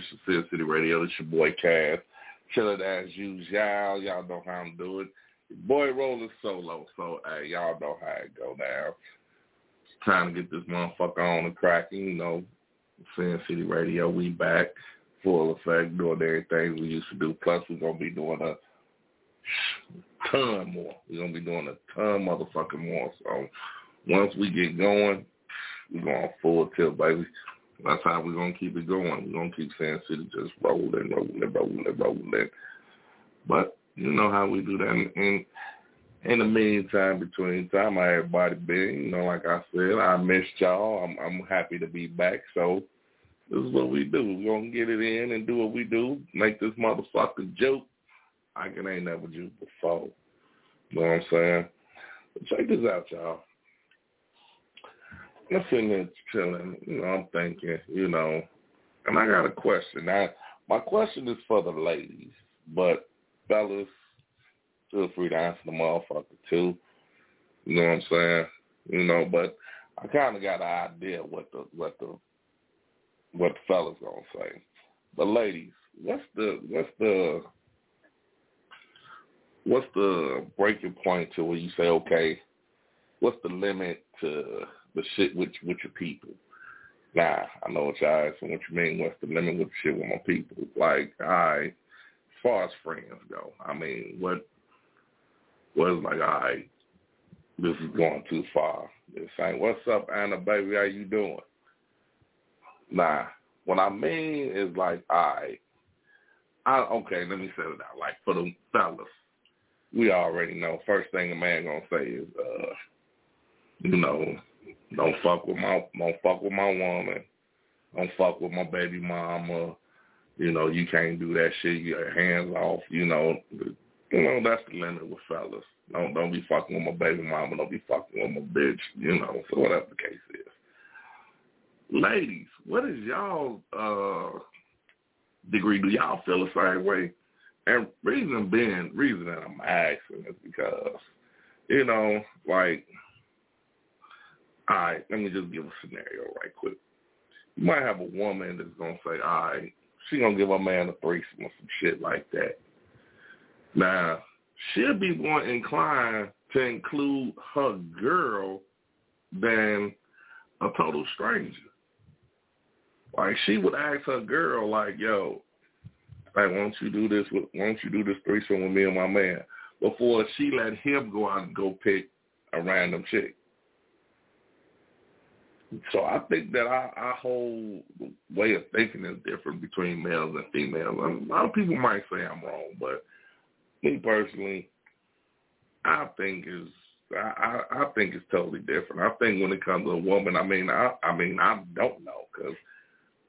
edition Sin City Radio. It's your boy Cass. Chilling as usual. Y'all know how I'm doing. Boy rolling solo, so hey, y'all know how it go down. Time to get this motherfucker on and cracking. You know, Sin City Radio, we back full effect, doing everything we used to do. Plus, we're gonna be doing a ton more. We're gonna be doing a ton motherfucking more. So once we get going, we're going full tilt, baby. That's how we're gonna keep it going. We're gonna keep Sin City just rolling, rolling, rolling, rolling. But you know how we do that. And in the meantime, between time, how everybody been? You know, like I said, I missed y'all. I'm I'm happy to be back. So this is what we do. We're gonna get it in and do what we do. Make this motherfucker joke. I can ain't never joked before. You know what I'm saying? But check this out, y'all. I'm sitting there chilling. You know, I'm thinking, you know, and I got a question. Now, my question is for the ladies, but fellas, feel free to answer the motherfucker too. You know what I'm saying? You know, but I kind of got an idea what the what the what the fellas gonna say. But ladies, what's the what's the what's the breaking point to where you say, okay, what's the limit to the shit with with your people. Nah, I know what y'all what you mean, what's the limit with shit with my people. Like, I as far as friends go, I mean, what was like, right, this is going too far. This saying, what's up, Anna, baby, how you doing? Nah, what I mean is like, right, I, okay, let me set it out. Like, for the fellas, we already know, first thing a man gonna say is, uh, you know, don't fuck with my don't fuck with my woman. Don't fuck with my baby mama. You know, you can't do that shit. Your hands off. You know, you know that's the limit with fellas. Don't don't be fucking with my baby mama. Don't be fucking with my bitch. You know, so whatever the case is. Ladies, what is y'all uh degree? Do y'all feel the same way? And reason being, reason that I'm asking is because, you know, like all right, let me just give a scenario right quick. You might have a woman that's gonna say, all right, she gonna give a man a threesome or some shit like that. Now, she'll be more inclined to include her girl than a total stranger. Like she would ask her girl, like, yo, like, won't you do this with won't you do this threesome with me and my man? Before she let him go out and go pick a random chick. So I think that our, our whole way of thinking is different between males and females. I mean, a lot of people might say I'm wrong, but me personally, I think is I, I, I think it's totally different. I think when it comes to a woman, I mean, I, I mean, I don't know because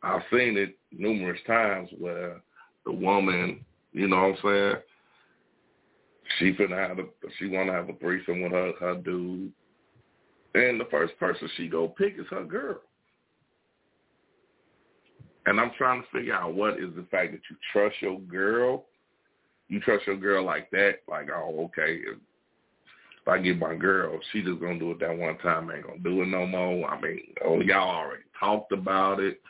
I've seen it numerous times where the woman, you know what I'm saying, she finna have a, she want to have a threesome with her her dude, and the first person she go pick is her girl. And I'm trying to figure out what is the fact that you trust your girl. You trust your girl like that, like, oh, okay, if, if I get my girl, she just gonna do it that one time, ain't gonna do it no more. I mean, oh, y'all already talked about it.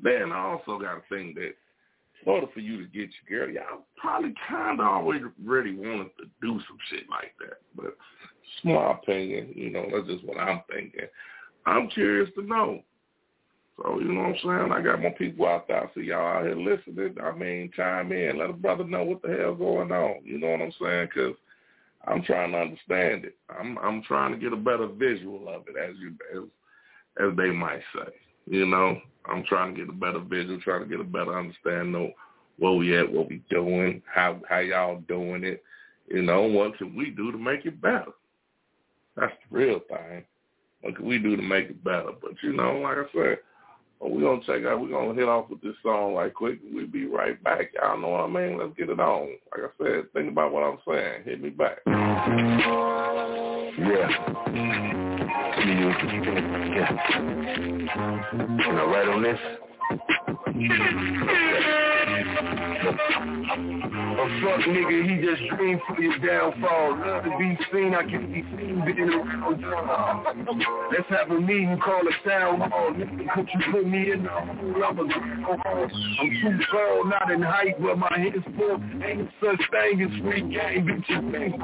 Then I also got to think that in order for you to get your girl, y'all probably kind of always already wanted to do some shit like that. But it's my opinion, you know, that's just what I'm thinking. I'm curious to know. So, you know what I'm saying? I got more people out there. So y'all out here listening. I mean, chime in. Let a brother know what the hell's going on. You know what I'm saying? Because I'm trying to understand it. I'm I'm trying to get a better visual of it, as you as as they might say. You know, I'm trying to get a better vision, trying to get a better understanding of where we at, what we doing, how how y'all doing it. You know, what can we do to make it better? That's the real thing. What can we do to make it better? But you know, like I said, oh, well, we're gonna check out. We're gonna hit off with this song right quick. We'll be right back. Y'all know what I mean? Let's get it on. Like I said, think about what I'm saying. Hit me back. Mm-hmm. Yeah. Yeah. Can I write on this? A fuck nigga, he just dream for your downfall. Love to be seen, I can be seen being around Let's have a meeting, call a town hall. Nigga, could you put me in the hole? I'm a I'm too tall, not in height, but my head's full. Ain't such thing as free game, bitches think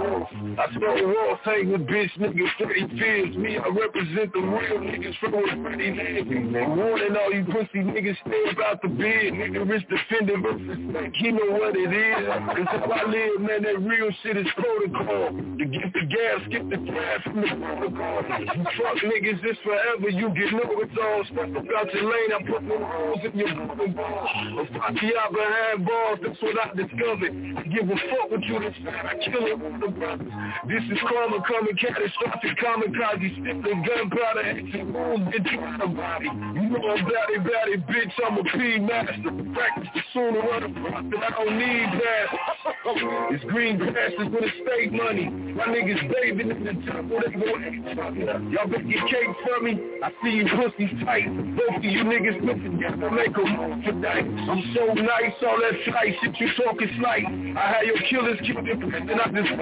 I stole walls, hang with bitch niggas, 30 fears. Me, I represent the real niggas from what's pretty niggas. Warning all you pussy niggas, stay about the bed. Nigga, rich defender versus he know what it is. Cause if I live, man, that real shit is protocol. To get the gas, get the gas from the protocol. You fuck niggas, this forever, you get no all. Step about your lane, I put no rules in your booking ball. If I be out behind bars, that's what I discovered. I give a fuck what you decide, I kill it with the brothers. This is karma coming, catastrophic kamikaze, stick the gunpowder, action boom, into my body. You know I'm batty, batty, bitch, I'm a P master. Practice the sooner run a profit, I don't need that. It's green pastures with estate money. My niggas bathing in the they go Y'all better get cake for me. I see you pussies tight. Both of you niggas put together, make a move tonight. I'm so nice, all that tight shit you talking slight. I had your killers kill your and I just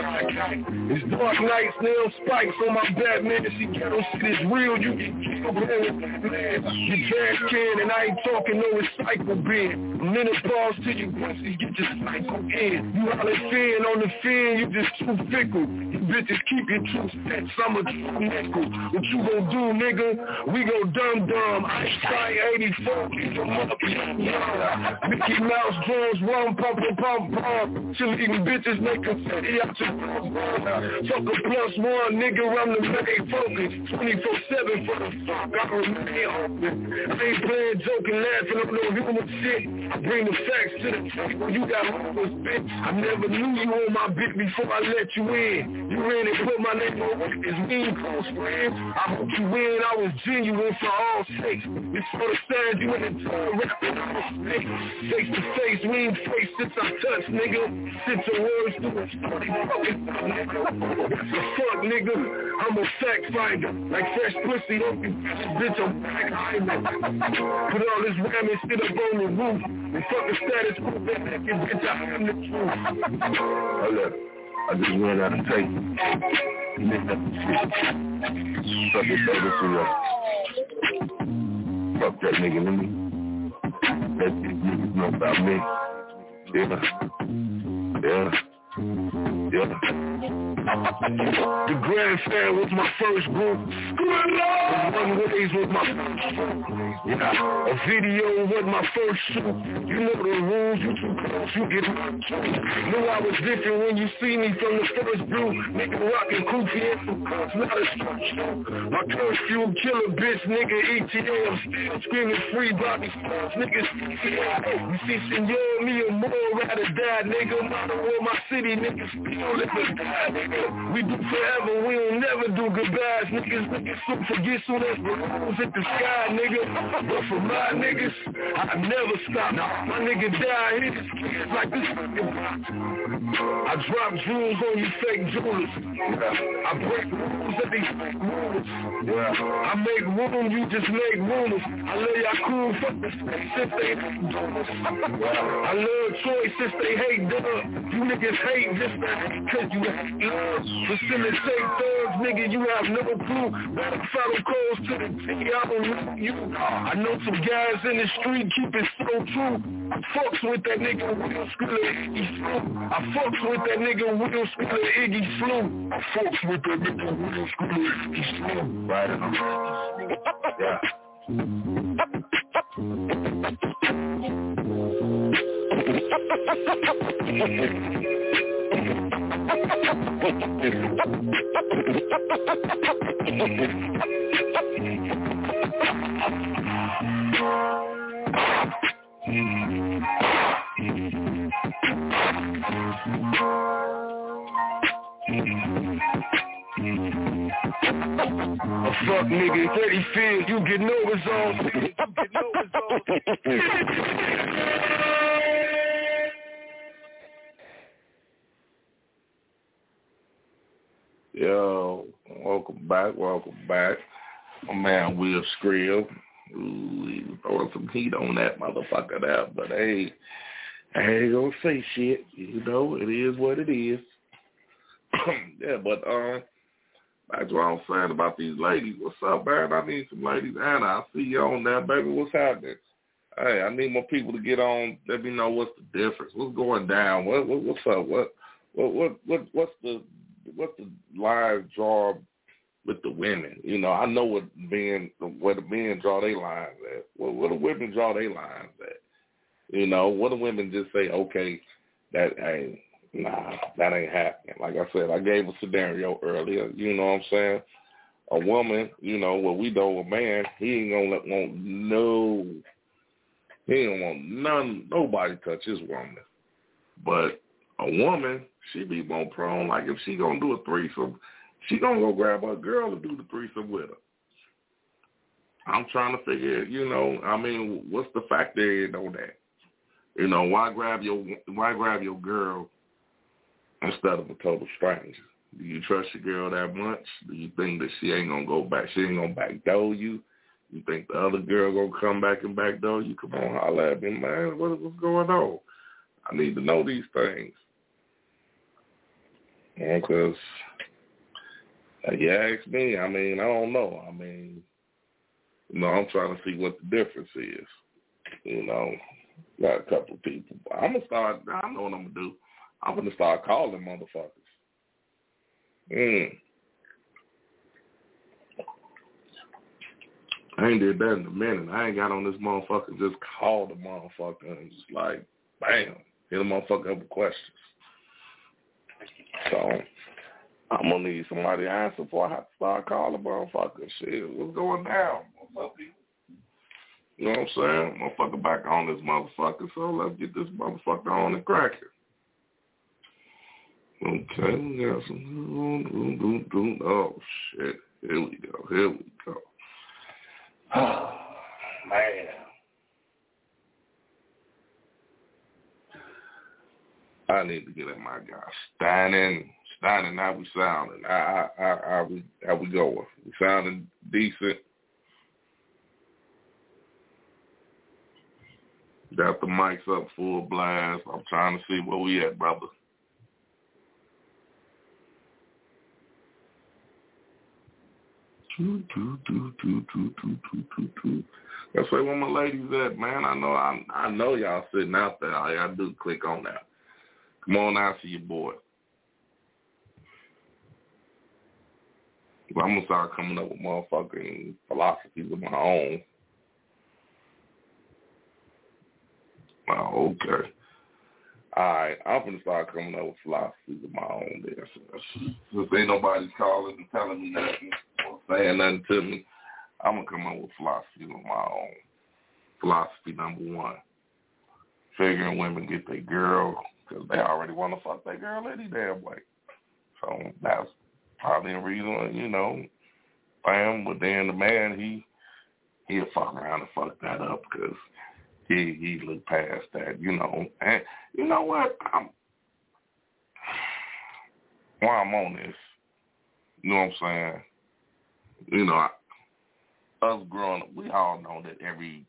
It's dark nights, nail spikes on my Batman. To see ghetto shit is real, you get killed with man. You trash can and I ain't talking no recycle bin. Menopause till you get your cycle in. You all fin on the fin, you just too fickle. Bitches keep your true set, summer nickel. What you gon' do, nigga? We go dumb dumb. I try 84, keep them up. Mickey Mouse drums, rum, pump, pump, pump. Chilling bitches make confetti out your Fuck a plus one, nigga, I'm the main focus. 24-7 for the fuck, I remain open. I ain't playing, joking, laughing, I'm no human shit. I bring the facts to the table, you got homeless, bitch. I never knew you on my bit before I let you in. You ran and put my name on it's mean close friends. I hope you win, I was genuine for all sakes. It's for the stand you in the door Face to face, we ain't face since I touched, nigga. Since your words story, fucking fuck, nigga. I'm a fact finder. Like fresh pussy, don't bitch, I'm back Hyman. Put all this ramming shit up on the roof. And fuck the status quo, bitch, I am the truth. Up. I just ran out of tape. Nigga, fuck this baby for you. Fuck that nigga, let me. Let these know about me. Yeah. Yeah. The Grand Fair was my first group. One Ways was my yeah. A video was my first shoot. You know the rules, you you get Knew I was different when you see me from the first view. Nigga rockin' Koofy and not a structure. My curfew killer bitch, nigga ETA. I'm still screaming free Sports, niggas. You see Senor, me and more rather die, nigga. Not war, my city, niggas still living die, nigga. We do forever, we don't never do goodbyes, niggas. Niggas soon forget soon as the rules hit the sky, nigga. But for my niggas, I never stop. My nigga die, kids like this fucking. I drop jewels on you fake jewelers. I break rules at these fake rulers. I make room, you just make rumors. I love y'all cool, fuck the since they I love choice since they hate dub. You niggas hate just because you hate love. Facilitate thugs, nigga, you have no clue. Better follow calls to the T, I don't know you. I know some guys in the street keep it so true. I fucks with that nigga Will Skiller Iggy Flu. I fucks with that nigga Will Skiller Iggy Flu. I fucks with that nigga Will Skiller Iggy Flu. Right Yeah. A fuck nigga, 30 feels, you get no results. You get no results. Yo, welcome back, welcome back. My man Will Skrill. Ooh, throwing some heat on that motherfucker there. But hey, I ain't gonna say shit. You know, it is what it is. yeah, but um, that's what I'm saying about these ladies. What's up, man? I need some ladies. Anna, I see you on there, baby. What's happening? Hey, I need more people to get on. Let me know what's the difference. What's going down? What, what what's up? What what what what what's the what's the live draw with the women? You know, I know what men where the men draw their lines at. Well, where the women draw their lines at. You know, what the women just say, okay, that hey, nah, that ain't happening. Like I said, I gave a scenario earlier. You know what I'm saying? A woman, you know, what we know a man, he ain't gonna let want no he ain't want none nobody touch his woman. But a woman, she be more prone. Like if she gonna do a threesome, she gonna go grab her girl to do the threesome with her. I'm trying to figure, you know, I mean, what's the factor in on that? You know, why grab your why grab your girl instead of a total stranger? Do you trust your girl that much? Do you think that she ain't gonna go back? She ain't gonna backdoor you? You think the other girl gonna come back and backdoor you? Come on, holla at me, man. What, what's going on? I need to know these things. Because uh, you ask me, I mean, I don't know. I mean, you know, I'm trying to see what the difference is. You know, Got a couple of people. I'm gonna start. I know what I'm gonna do. I'm gonna start calling motherfuckers. Mm. I ain't did that in a minute. I ain't got on this motherfucker. Just call the motherfucker and just like, bam, hit the motherfucker up with questions. So I'm gonna need somebody to answer before I have to start calling motherfuckers. Shit, what's going down? You know what I'm saying? Motherfucker back on this motherfucker, so let's get this motherfucker on and crack. Okay, we got some. Oh shit! Here we go. Here we go. Oh man. I need to get at my guy Steinen. Steinen, how we sounding? How, how, how we how we going? We sounding decent. Got the mics up full blast. I'm trying to see where we at, brother. That's where my ladies at, man. I know I I know y'all sitting out there. All y'all do click on that. Come on out to your boy. I'm gonna start coming up with motherfucking philosophies of my own. Oh, okay. All right, I'm gonna start coming up with philosophies of my own there. Since ain't nobody calling and telling me nothing or saying nothing to me, I'm gonna come up with philosophy of my own. Philosophy number one: figuring women get their girl because they already want to fuck their girl any damn way. So that's probably a reason, you know. Bam, but then the man he he'll fuck around and fuck that up because he he looked past that, you know. And you know what? I'm while I'm on this, you know what I'm saying? You know, I, us growing up, we all know that every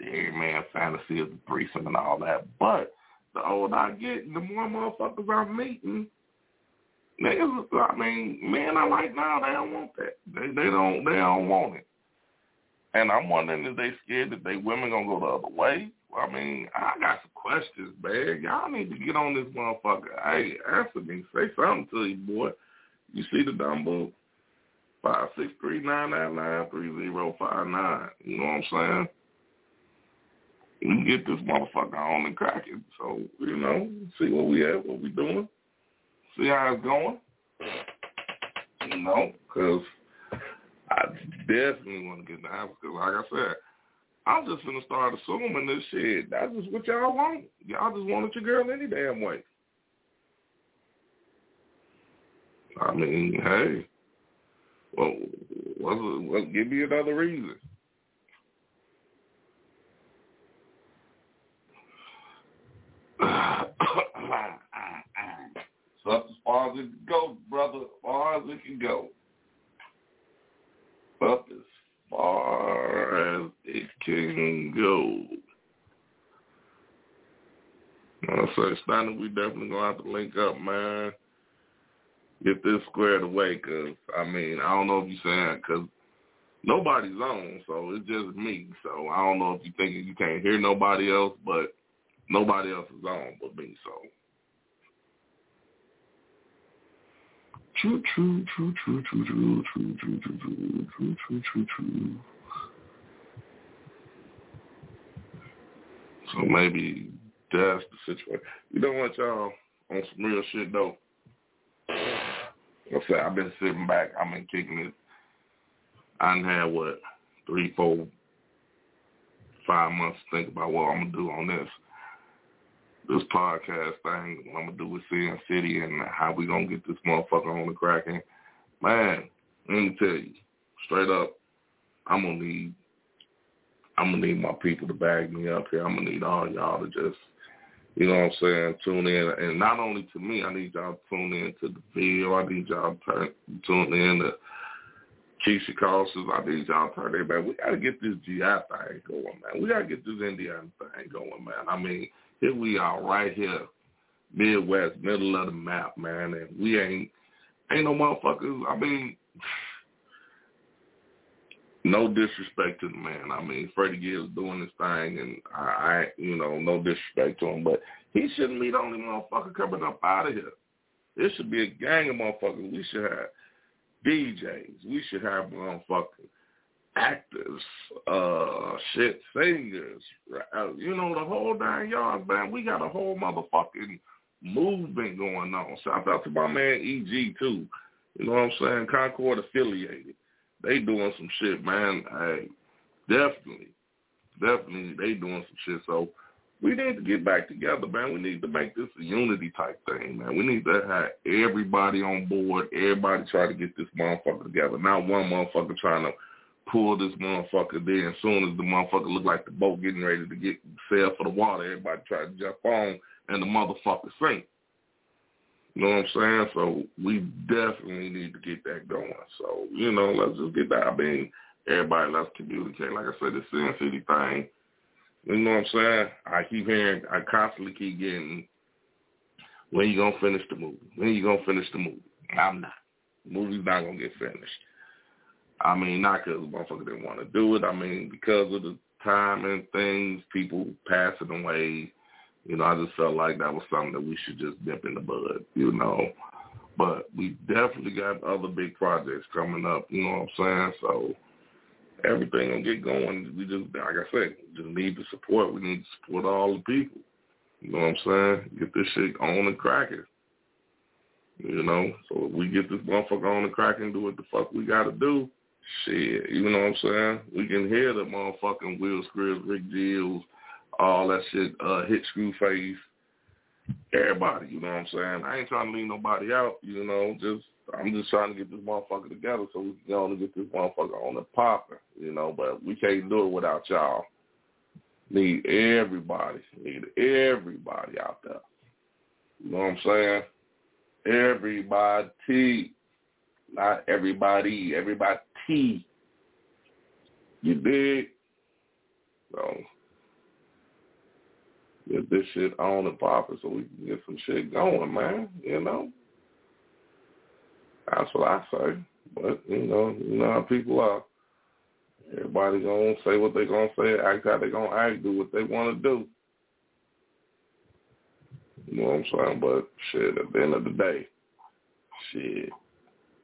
every man fantasy is the threesome and all that. But the older I get, the more motherfuckers I'm meeting, niggas, I mean, men I like now, they don't want that. They they don't they don't want it. And I'm wondering if they scared that they women gonna go the other way. I mean, I got some questions, man. Y'all need to get on this motherfucker. Hey, answer me. Say something to you, boy. You see the number? Five six three nine nine nine three zero five nine. You know what I'm saying? We get this motherfucker on and crack it. So, you know, see what we have, what we doing. See how it's going. You know, because I definitely want to get in the house because, like I said, I'm just gonna start assuming this shit. That's just what y'all want. Y'all just wanted your girl any damn way. I mean, hey, well, what's, well, give me another reason. So that's as far as it can go, brother. As far as it can go up as far as it can go. I say, Stunner, we definitely gonna have to link up, man. Get this squared away, cause I mean, I don't know if you saying, cause nobody's on, so it's just me. So I don't know if you thinking you can't hear nobody else, but nobody else is on but me. So true, true, true, true, true, true, true, true, true, true, true, true, true, true. So maybe that's the situation. You know what, y'all? On some real shit though. I say I've been sitting back. I've been kicking it I done had what three, four, five months to think about what I'm gonna do on this this podcast thing. What I'm gonna do with Sin City and how we gonna get this motherfucker on the cracking. Man, let me tell you straight up, I'm gonna need I'm gonna need my people to bag me up here. I'm gonna need all y'all to just you know what I'm saying, tune in. And not only to me, I need y'all to tune in to the video. I need y'all to tune in to Keisha calls us, I need y'all to turn their back. We got to get this GI thing going, man. We got to get this Indiana thing going, man. I mean, here we are right here, Midwest, middle of the map, man, and we ain't, ain't no motherfuckers. I mean, no disrespect to the man. I mean, Freddie Gibbs doing his thing, and I, I, you know, no disrespect to him, but he shouldn't be the only motherfucker coming up out of here. There should be a gang of motherfuckers. We should have DJs. We should have motherfucking actors, uh, shit, singers. You know, the whole nine yards, man. We got a whole motherfucking movement going on. Shout out to my man EG too. You know what I'm saying? Concord affiliated. They doing some shit, man. Hey, definitely, definitely, they doing some shit. So we need to get back together, man. We need to make this a unity type thing, man. We need to have everybody on board, everybody try to get this motherfucker together. Not one motherfucker trying to pull this motherfucker there. As soon as the motherfucker look like the boat getting ready to get sail for the water, everybody try to jump on and the motherfucker sink. You know what I'm saying? So we definitely need to get that going. So, you know, let's just get that. I mean, everybody let's communicate. Like I said, the Sin City thing, you know what I'm saying? I keep hearing, I constantly keep getting, when you gonna finish the movie? When you gonna finish the movie? I'm not. The movie's not gonna get finished. I mean, not because the motherfucker didn't want to do it. I mean, because of the time and things, people passing away. You know, I just felt like that was something that we should just dip in the bud. You know, but we definitely got other big projects coming up. You know what I'm saying? So everything will get going. We just, like I said, just need the support. We need to support all the people. You know what I'm saying? Get this shit on and cracking. You know, so if we get this motherfucker on and do what the fuck we gotta do, shit, you know what I'm saying? We can hear the motherfucking Will Scribs, Rick Gills, all that shit, uh, hit Screwface, everybody, you know what I'm saying? I ain't trying to leave nobody out, you know, just I'm just trying to get this motherfucker together so we can go and get this motherfucker on the popping, you know, but we can't do it without y'all. Need everybody. Need everybody out there. You know what I'm saying? Everybody. Not everybody. Everybody. Hmm. You dig? So get this shit on and popping so we can get some shit going, man. You know? That's what I say. But you know, you know how people are. Everybody gonna say what they gonna say, act how they gonna act, do what they wanna do. You know what I'm saying? But shit, at the end of the day, shit,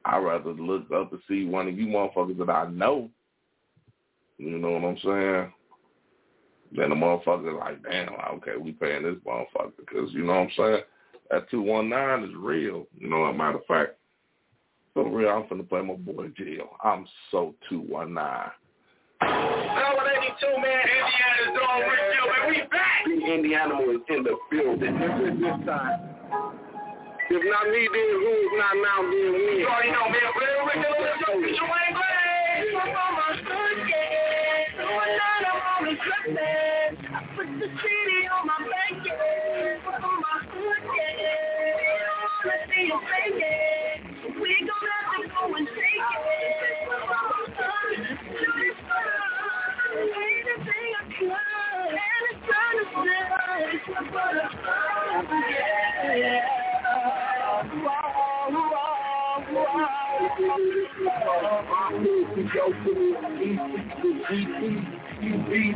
I'd rather look up to see one of you motherfuckers that I know. You know what I'm saying? Then the motherfucker like, damn, okay, we paying this motherfucker because you know what I'm saying. That two one nine is real. You know, a matter of fact, so real, I'm finna play my boy Jill. I'm so 219. Number 82, man. Indiana's doing Rick Jill, man. We back. The Indiana is in the building. This is this time. If not me being who, not now being me. You already know, man. Real, real, real, real, real, you ain't great. You up on my suitcase. Doing that, I'm on the I put the CD on my blanket. Up on my yeah. You don't wanna see you fake it. We gon' have to go and take it. Up on my suitcase. To be fun. Anything I could. And it's time to live. It's my butterfly. Yeah. You. be the MC,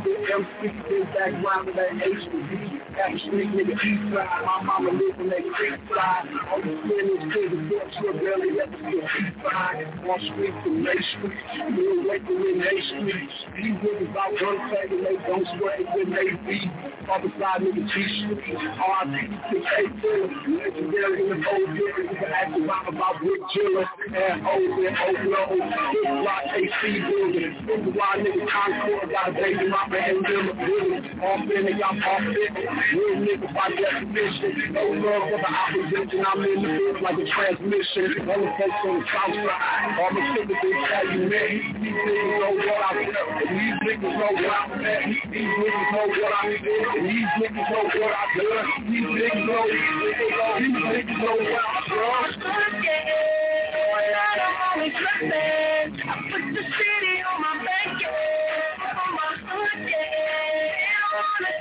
the background of that HB. That street nigga east side, my mama live on that creek side. All the spinners to the books, your belly, let us get east side. On street to May Street, we're waiting in May Street. These niggas out one second, they don't spray when they beat. Other side nigga G Street, RP, 6 8 legendary in the whole year. You can ask about about Rick Jiller and O's and O'Lo. Big block AC building. Think why nigga Concord got a baby it, I'm in. Real by definition. No love for the opposition. I'm in the field like a transmission. All the folks on the south side. All the sympathy tell you, man. These niggas know what I feel. And these niggas know what I'm at. These niggas know what I feel. And these niggas know what I do. These niggas know, these niggas know, these niggas know what I'm from. I put the city wanna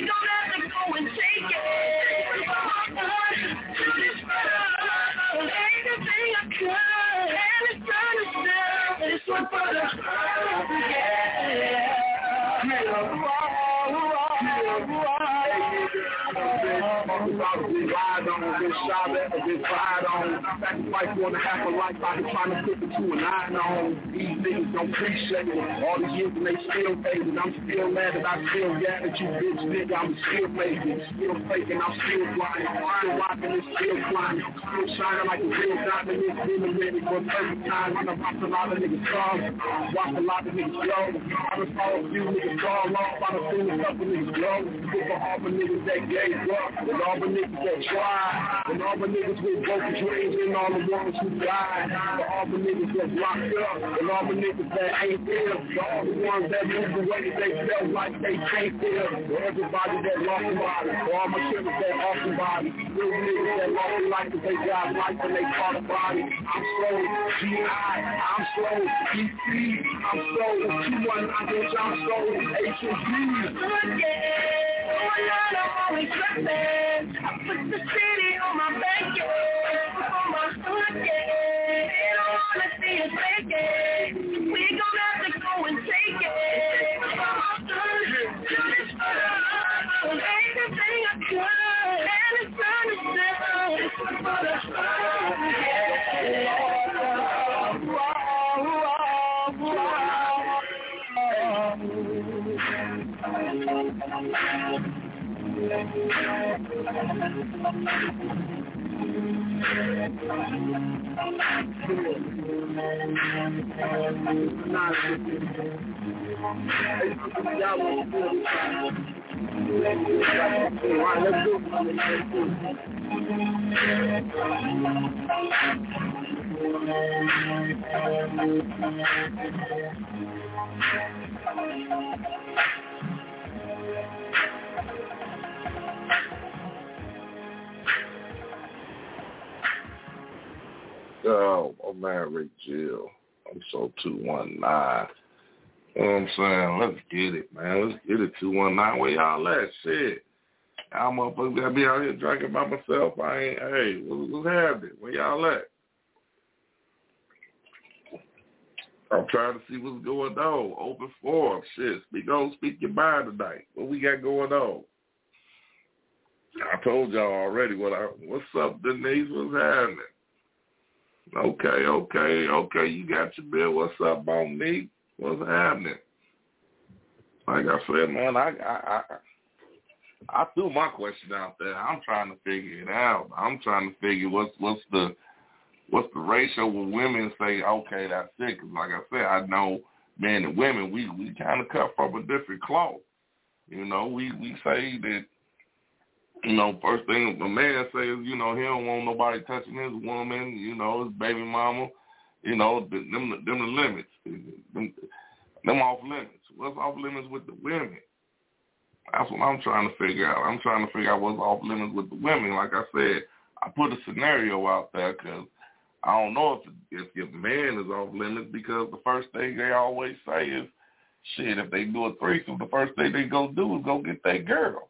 gon' have to go and take it. I. And it's one for the yeah. Lied on, get shot at, get fired on. Sacrifice one and a half a life here trying to put the two and nine on. These niggas don't appreciate it. All these years and they still fading. I'm still mad that I still got at you, bitch nigga. I'm still faking, still faking. I'm still flying, still rocking and still climbing. Still shining like a real diamond. It's been a minute, but every time I done watched a lot of niggas come, watched a lot of niggas blow. I done saw a few niggas fall off. I done seen a couple niggas blow. For all the niggas that gave up, and all the niggas that tried, and all the niggas with broken dreams, and all the ones who died, for all the niggas that's locked up, and all the niggas that ain't there, for all the ones that moved away, they felt like they can't there, for everybody that lost somebody, for all my killers that lost somebody, real niggas that lost their life because they got life and they caught a body. I'm slow, GI, I'm slow, EC, I'm slow, 219, bitch, I'm slow, H and G. I put the city on my yeah. On my hood. They don't wanna see us make it. We gon' have to go and take it. From my hood to this world. Anything I could. And it's done, it's done. It's for the world, Oh, oh man, Rick Jill. I'm so two one nine. You know what I'm saying? Let's get it, man. Let's get it two one nine. Where y'all at? Shit. Y'all motherfuckers gotta be out here drinking by myself. I ain't hey, what, what's happening? Where y'all at? I'm trying to see what's going on. Open forum. Shit. Speak on, speak your mind tonight. What we got going on? I told y'all already what I what's up, Denise? What's happening? Okay, okay, okay. You got your bill. What's up, Monique? What's happening? Like I said, man, I I I, I threw my question out there. I'm trying to figure it out. I'm trying to figure what's what's the what's the ratio when women say, okay, that's it. Cause like I said, I know men and women, we we kind of cut from a different cloth. You know, we we say that you know, first thing a man says, you know, he don't want nobody touching his woman, you know, his baby mama, you know, them them the limits, them, them off limits. What's off limits with the women? That's what I'm trying to figure out. I'm trying to figure out what's off limits with the women. Like I said, I put a scenario out there because I don't know if if your man is off limits because the first thing they always say is, shit, if they do a threesome, the first thing they go do is go get that girl.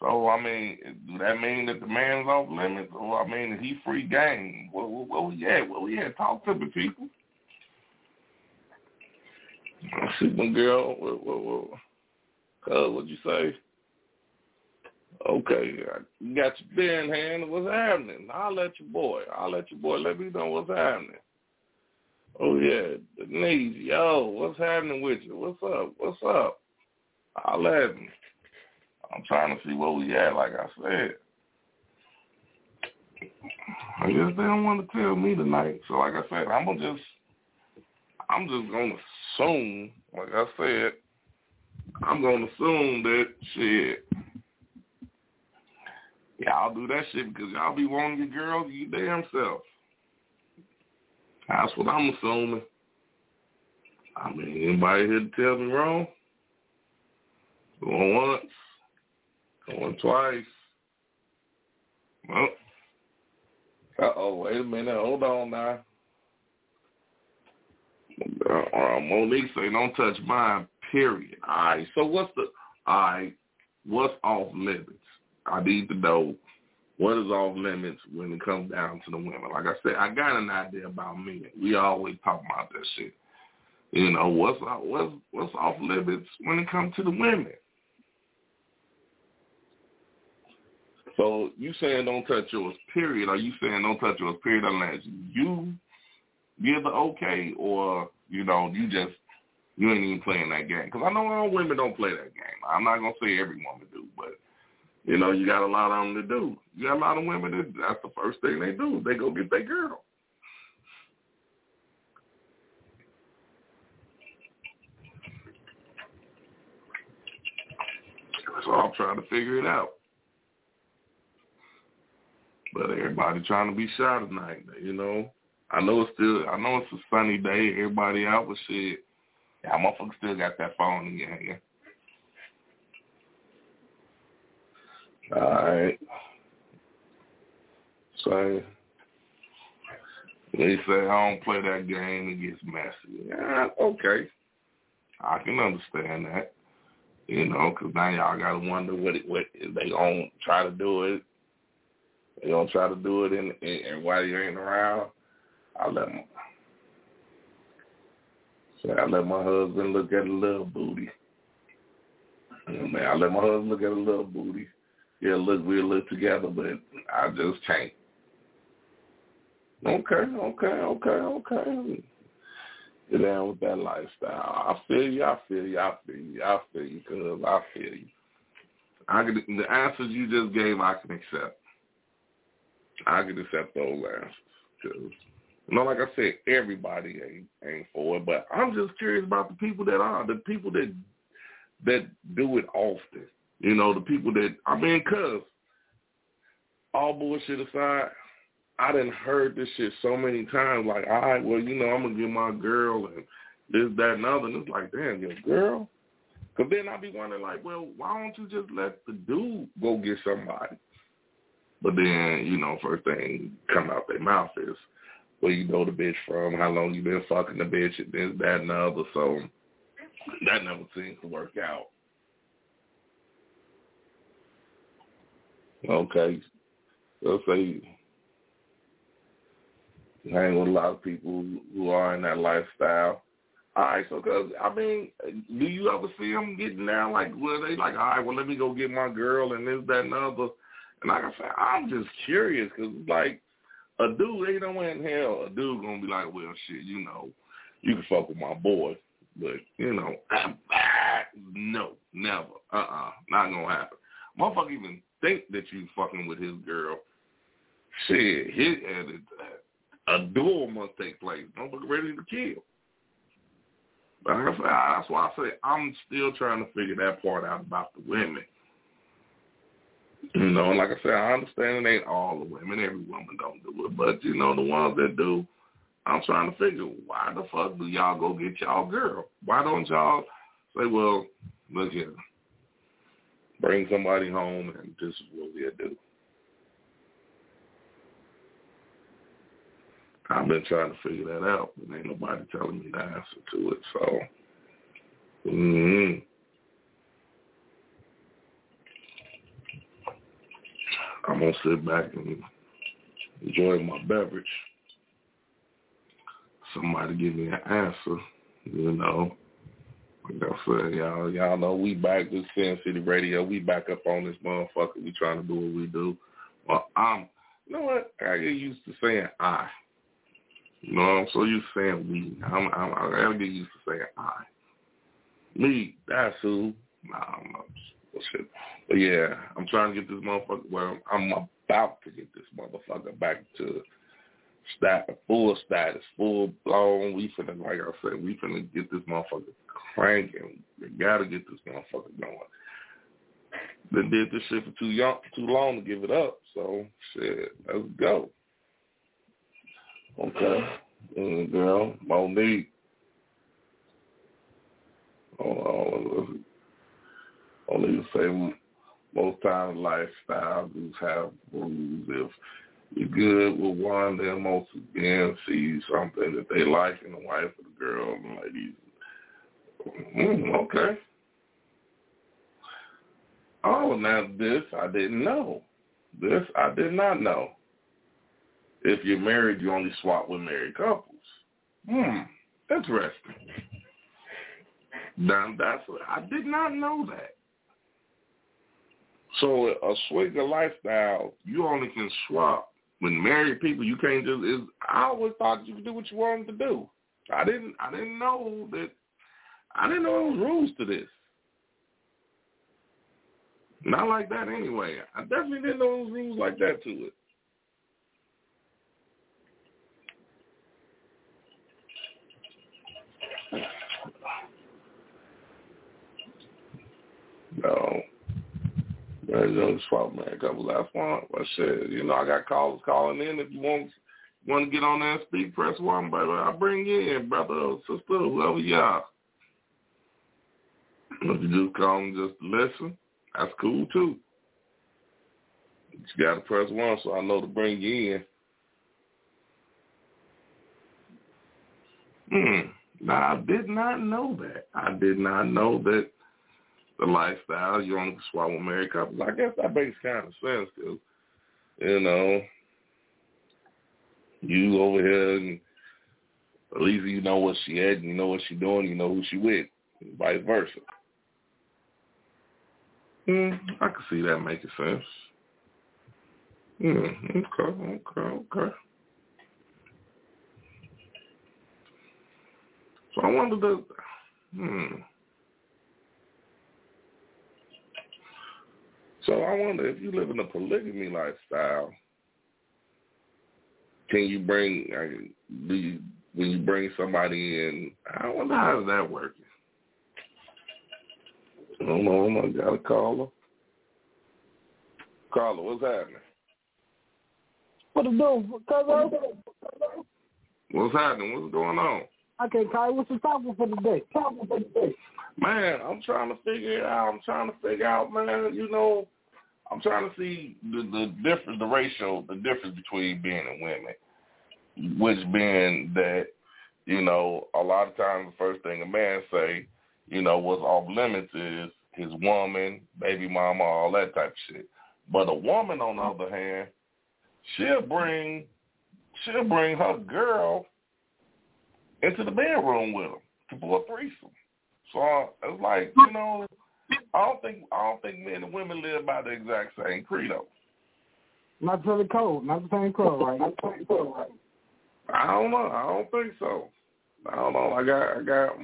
So I mean, do that mean that the man's off limits, or I mean, is he free game? Well, where, where we at? Where? Talk to the people. Super girl, what, what, what, uh, what'd you say? Okay, you got your beer in hand. What's happening? I'll let your boy. I'll let your boy let me know what's happening. Oh yeah, Denise, yo, what's happening with you? What's up? What's up? I'll let him. I'm trying to see where we at, like I said. I guess they don't want to tell me tonight. So like I said, I'm gonna just I'm just gonna assume, like I said, I'm gonna assume that shit. Y'all do that shit because y'all be wanting your girls you damn self. That's what I'm assuming. I mean, anybody here to tell me wrong? Going once, going twice. Well, uh-oh, wait a minute. Hold on now. Uh, Monique say, don't touch mine, period. All right, so what's the, all right, what's off limits? I need to know what is off limits when it comes down to the women. Like I said, I got an idea about men. We always talk about that shit. You know, what's what's what's off limits when it comes to the women? So you saying don't touch yours, period? Are you saying don't touch yours, period, unless you give the okay, or you know you just you ain't even playing that game? Because I know all women don't play that game. I'm not gonna say every woman do, but you know you got a lot of them to do. You got a lot of women that that's the first thing they do. They go get their girl. So I'm trying to figure it out. But everybody trying to be shy tonight, you know. I know it's still I know it's a sunny day, everybody out with shit. Yeah, motherfucker still got that phone in your hand. All right. So they say I don't play that game, it gets messy. Yeah, okay. I can understand that. You know, because now y'all got to wonder what it, what if they gonna try to do it. They don't try to do it, and and while you ain't around, I let them. So I let my husband look at a little booty. Man, I let my husband look at a little booty. Yeah, look, we'll look together, but I just can't. Okay, okay, okay, okay. Get down with that lifestyle. I feel you, I feel you, I feel you, I feel you, cuz I feel you. I can, the answers you just gave, I can accept. I can accept those answers. Cause, you know, like I said, everybody ain't, ain't for it, but I'm just curious about the people that are, the people that that do it often. You know, the people that, I mean, cuz, all bullshit aside, I done heard this shit so many times. Like, all right, well, you know, I'm gonna get my girl and this, that, and other. And it's like, damn, your girl. Because then I be wondering, like, well, why don't you just let the dude go get somebody? But then, you know, first thing come out their mouth is, where you know the bitch from, how long you been fucking the bitch, and this, that, and the other. So that never seems to work out. Okay, let's say hang with a lot of people who are in that lifestyle. All right, so cause I mean, do you ever see them getting down like where they like, all right, well let me go get my girl and this, that, and other. And like I said, I'm just curious because like a dude, no way in hell a dude gonna be like, well shit, you know, you can fuck with my boy, but you know, no, never, uh, uh-uh, uh not gonna happen. Motherfucker even think that you fucking with his girl. Shit, his, a duel must take place. Don't look ready to kill. But like I said, that's why I say I'm still trying to figure that part out about the women. You know, like I said, I understand it ain't all the women. Every woman don't do it. But, you know, the ones that do, I'm trying to figure, why the fuck do y'all go get y'all girl? Why don't y'all say, well, look here, bring somebody home and this is what we'll do. I've been trying to figure that out, but ain't nobody telling me the answer to it. So, mm-hmm. I'm gonna sit back and enjoy my beverage. Somebody give me an answer, you know. Like I said, y'all, y'all know we back this Sin City Radio. We back up on this motherfucker. We trying to do what we do. Well, I'm, you know what? I get used to saying I. You know, I'm so used to saying we. I'm, I'm, I gotta get used to saying I. Me, that's who. Nah, I'm not bullshit. But yeah, I'm trying to get this motherfucker. Well, I'm about to get this motherfucker back to stat, full status, full blown. We finna, like I said, we finna get this motherfucker cranking. We gotta get this motherfucker going. Been did this shit for too young, too long to give it up. So shit, let's go. Okay, mm, girl, Monique. Hold on, only to say most times lifestyle just have rules. If you're good with one, then most again see something that they like in the wife or the girl and ladies. Mm, okay. Oh, now this I didn't know. This I did not know. If you're married, you only swap with married couples. Hmm, interesting. Now that's what I did not know that. So a swinger lifestyle, you only can swap when married people. You can't just. Is I always thought you could do what you wanted to do. I didn't. I didn't know that. I didn't know there was rules to this. Not like that anyway. I definitely didn't know there was rules like that to it. No. Man, young swap man, couple last one. I said, you know, I got callers calling in. If you want want to get on there and speak, press one, brother. I'll bring you in, brother or sister, whoever you are. If you just call and just listen, that's cool too. You got to press one so I know to bring you in. Hmm. Now, I did not know that. I did not know that the lifestyle. You only swallow married couples. I guess that makes kind of sense because, you know, you over here and at least you know what she had, you know what she doing, you know who she with, and vice versa. Mm, I can see that making sense. Mm, okay, okay, okay. So I wonder the hmm. So I wonder if you live in a polygamy lifestyle, can you bring do you when you bring somebody in? I wonder how's that working. I don't know. I got a caller. Caller, what's happening? What to do? Cuz What's happening? What's going on? Okay, Kai, what's the topic for the day? Topic for the day. Man, I'm trying to figure it out. I'm trying to figure out, man. You know, I'm trying to see the the difference, the ratio, the difference between men and women, which being that, you know, a lot of times the first thing a man say, you know, what's off limits is his woman, baby mama, all that type of shit. But a woman, on the other hand, she'll bring she'll bring her girl into the bedroom with him to do a threesome. So it's like, you know, I don't think I don't think men and women live by the exact same credo. Not to the code, not the same code, right? Not the same code, right? I don't know. I don't think so. I don't know. I got I got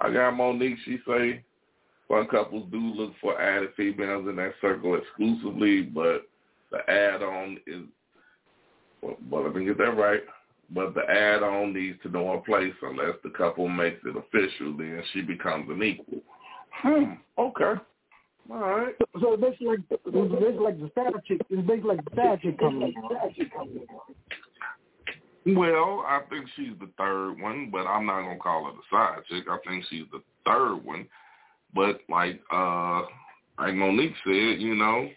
I got Monique. She say some couples do look for added females in that circle exclusively, but the add-on is. Well, well, let me get that right. But the add-on needs to know her place unless the couple makes it official. Then she becomes an equal. Hmm. Okay. All right. So, so this like this like the side chick. It's basically like the side chick coming. Well, I think she's the third one, but I'm not gonna call her the side chick. I think she's the third one. But like uh like Monique said, you know,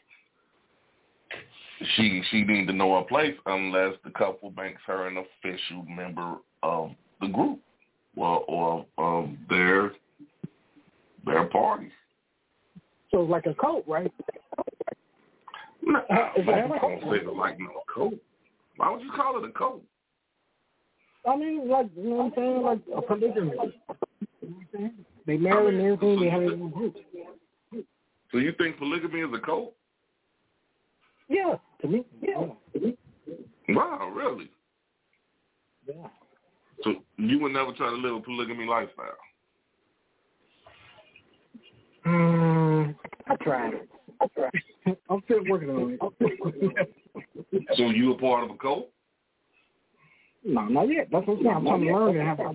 she she need to know her place unless the couple makes her an official member of the group or or of their their party. So it's like a cult, right? Nah, uh, man, I don't say it like no cult. Why would you call it a cult? I mean, like you know what I'm saying, like a polygamy. You know what I'm saying? They marry and everything. They have their own group. So you think polygamy is a cult? Yeah, to me. Yeah. Wow, really? Yeah. So you would never try to live a polygamy lifestyle? Mm, I tried it. I tried. it. I'm still working on it. So you a part of a cult? no, not yet. That's what I'm saying. I'm trying to learn and have a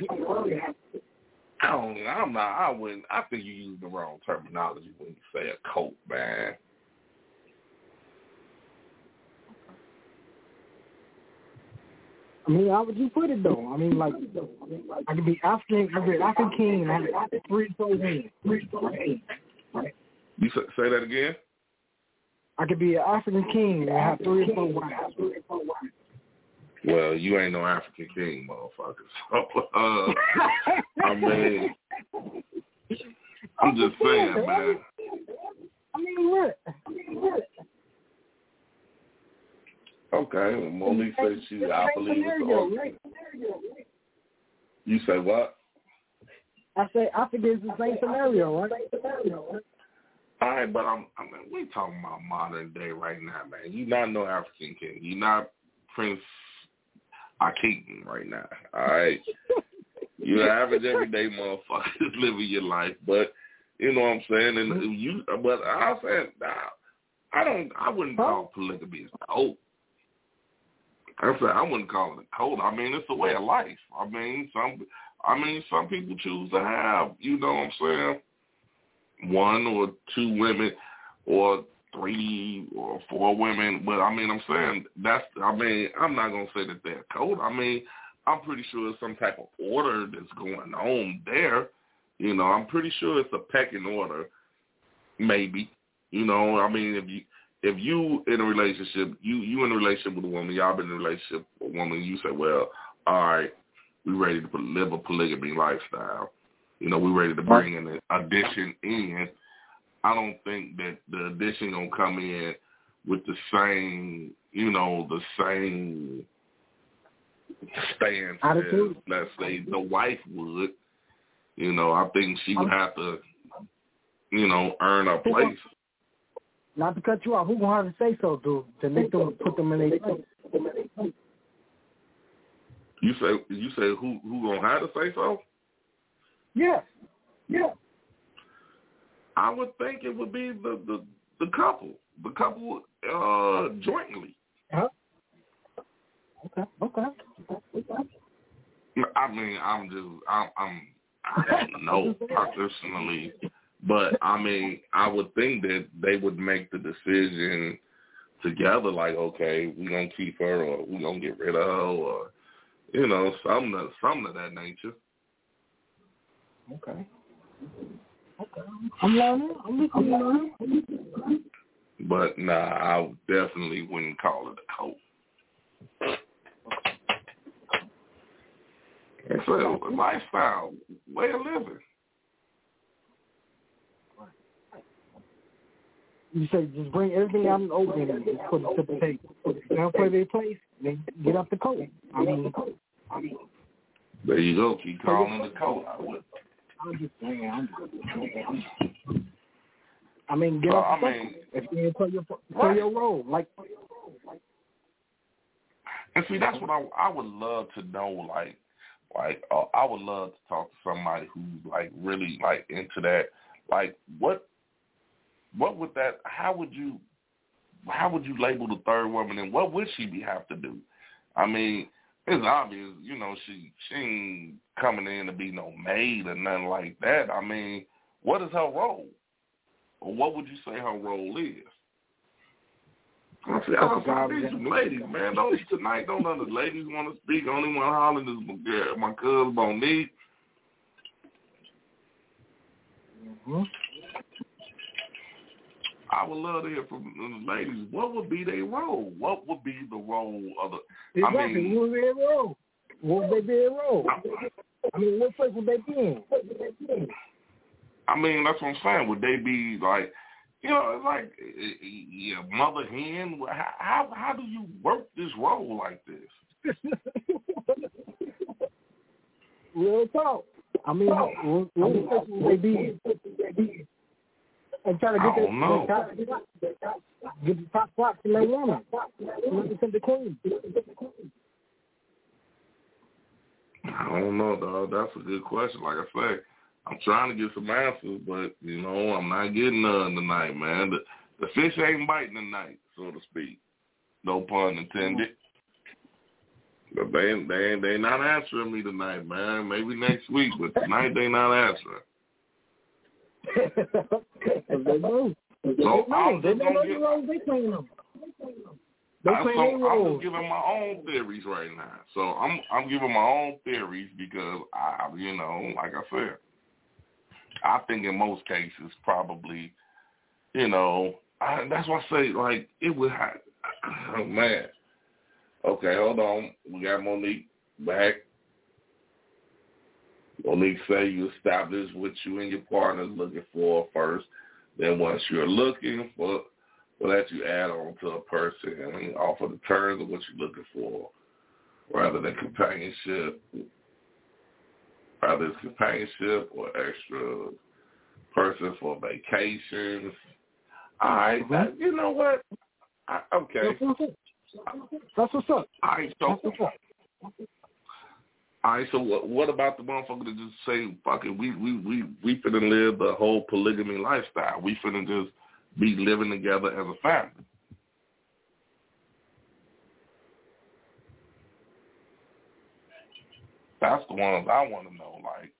I don't. I'm not. I wouldn't. I think you use the wrong terminology when you say a cult, man. I mean, how would you put it though? I mean, like, I could be African, I could be African king and have three four women. Three. Right? You say, say that again? I could be an African king and have three or four wives. Well, you ain't no African king, motherfucker. So, uh, I mean, I'm just saying, man. I mean, what? I mean, what? Okay, well, Monique says she's I believe it's all. You say what? I say I think it's the same scenario, right? All right, but I'm, I mean, we talking about modern day right now, man. You not no African king. You not Prince Akeem right now. All right, you average everyday motherfuckers living your life, but you know what I'm saying. And you, but I said, nah, I don't. I wouldn't call polygamy a cult. I said I wouldn't call it a cult. I mean, it's a way of life. I mean, some. I mean, some people choose to have. You know what I'm saying one or two women or three or four women. But I mean, I'm saying that's. I mean, I'm not gonna say that they're code. I mean, I'm pretty sure there's some type of order that's going on there. You know, I'm pretty sure it's a pecking order. Maybe. You know, I mean, if you if you in a relationship, you you in a relationship with a woman, y'all been in a relationship with a woman, you say, well, all right, we ready to live a polygamy lifestyle. You know, we ready to bring in an addition in. I don't think that the addition gonna come in with the same, you know, the same stance as let's say the wife would. You know, I think she would um, have to, you know, earn her place. Not to cut you off, who gonna have to say so to to make them put them in their place? You say you say who who gonna have to say so? Yeah, yeah. I would think it would be the the, the couple, the couple uh jointly. Huh? Okay, okay. okay. I mean, I'm just I'm I'm I don't know personally, but I mean, I would think that they would make the decision together. Like, okay, we gonna keep her, or we gonna get rid of her, or you know, something of, something of that nature. Okay. Okay. I'm learning. I'm. I'm learning. But nah, I definitely wouldn't call it a cult. It's a lifestyle, way of living. You say just bring everything out in the open and just put it to the table. They don't play their place. They get up the coat. I mean, I mean, There you go. Keep calling the coat. I would. I'm just saying. I'm just, I mean, get up the I coat. mean- if you didn't play your play your role, like And see, that's what I I would love to know. Like, like uh, I would love to talk to somebody who's like really like into that. Like, what, what would that? How would you, how would you label the third woman, and what would she be have to do? I mean, it's obvious, you know, she she ain't coming in to be no maid or nothing like that. I mean, what is her role, or what would you say her role is? I see, I these some ladies, man. Don't tonight? Don't none of the ladies want to speak? Only one hollering is my girl, my cousin Monique. hmm I would love to hear from the ladies. What would be their role? What would be the role of the? I exactly. mean- what would be their role? What would they be their role? I mean, what place would they be in? I mean, that's what I'm saying. Would they be like you know, it's like eh, eh, yeah, mother hen. How how do you work this role like this? Real talk. I mean, what, what would they be? And try to get I don't know. the top, get the top spots in that woman. Represent the queen. I don't know, dog. That's a good question. Like I say, I'm trying to get some answers, but you know, I'm not getting none tonight, man. The the fish ain't biting tonight, so to speak. No pun intended. But they they they not answering me tonight, man. Maybe next week, but tonight they not answering. they know. So I'm they know gonna roles they playing them. They I, playing so their I'm just giving my own theories right now. So I'm I'm giving my own theories because I, you know, like I said, I think in most cases probably, you know, I, that's why I say like it would. Ha- oh man. Okay, hold on. We got Monique back. Monique say you establish what you and your partner looking for first. Then once you're looking for well, that you add on to a person and offer the terms of what you're looking for rather than companionship, rather it's companionship or extra person for vacations. All right, that, you know what? I, okay. That's what's up. That's what's up. All right, so That's what's up. All right, so what, what about the motherfucker that just say, fuck it, we we we we finna live the whole polygamy lifestyle. We finna just be living together as a family. That's the ones I want to know. Like,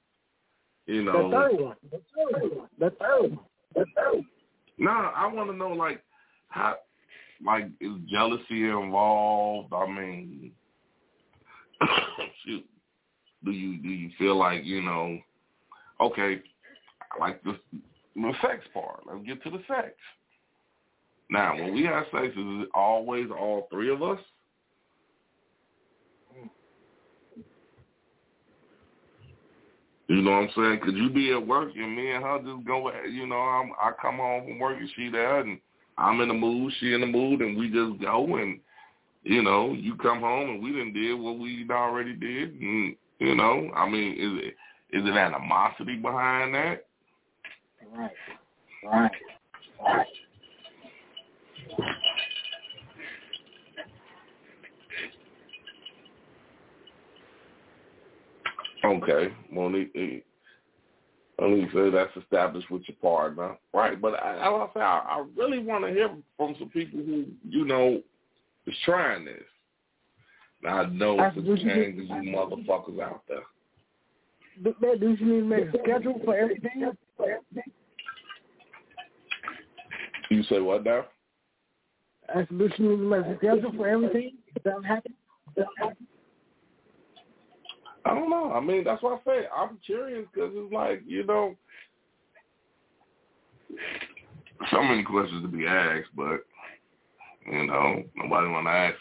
you The know, third one. The third one. The third one. The third one. no, I want to know like how, like, is jealousy involved? I mean, shoot, do you do you feel like you know? Okay, I like this the sex part. Let's get to the sex. Now, when we have sex, is it always all three of us? You know what I'm saying? Could you be at work and me and her just go, you know, I'm, I come home from work and she there and I'm in the mood, she in the mood, and we just go and, you know, you come home and we didn't did what we already did. And, you know, I mean, is it, is it animosity behind that? Right. Right. Right. Okay, Monique. eh, Monique said that's established with your partner, right? But I, I, I say I, I really want to hear from some people who you know is trying this. I know it's a gang of you motherfuckers out there. Do, do you need to make a schedule for everything? You say what now? I said, do you need to make a schedule for everything that happens? I don't know. I mean, that's what I say. I'm curious because it's like you know, so many questions to be asked, but you know, nobody want to ask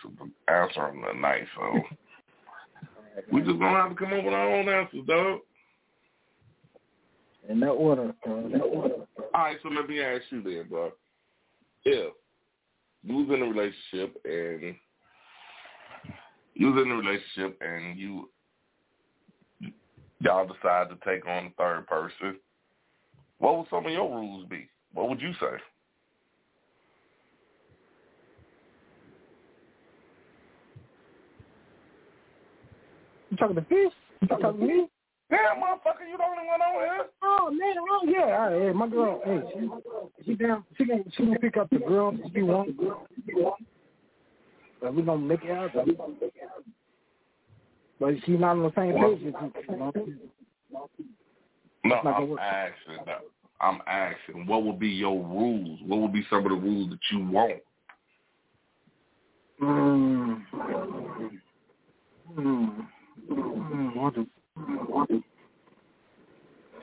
answer them tonight, so we just gonna have to come up with our own answers, dog. In that order. In that order. All right, so let me ask you then, bro. If you was in a relationship and you was in a relationship and you y'all decide to take on the third person, what would some of your rules be? What would you say? You talking to fish? You talking to me? Damn, motherfucker, you the only one on here. Oh man, oh yeah, all right, hey, my girl, hey, she, she down, she can, she can pick up the girl if she want. But we gonna make it out. But she's not on the same page as you. know? No, It's not gonna I'm asking. I'm asking. What would be your rules? What would be some of the rules that you want? Mm. Mm. Mm. What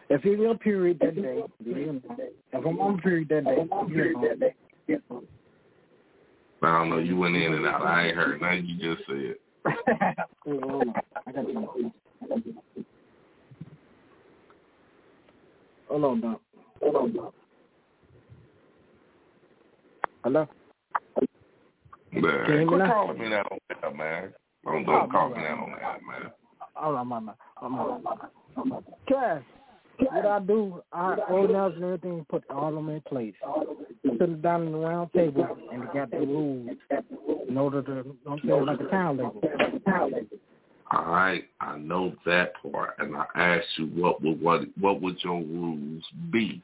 If you're in your period that day, if I'm on period that day, then I don't know. You went in and out. I ain't heard nothing you just said. Hold on. I. Hold on, Doc. Hold on, Doc. Hello. Man, quit calling me that on that, man. Don't, oh, don't call me that on that, man. All right, my man. Cass, what I do, I organize and everything, put all of them in place. Sit them down in the round table and got the rules in order to, I'm saying, like a town level. All right, I know that part, and I asked you what would what what would your rules be?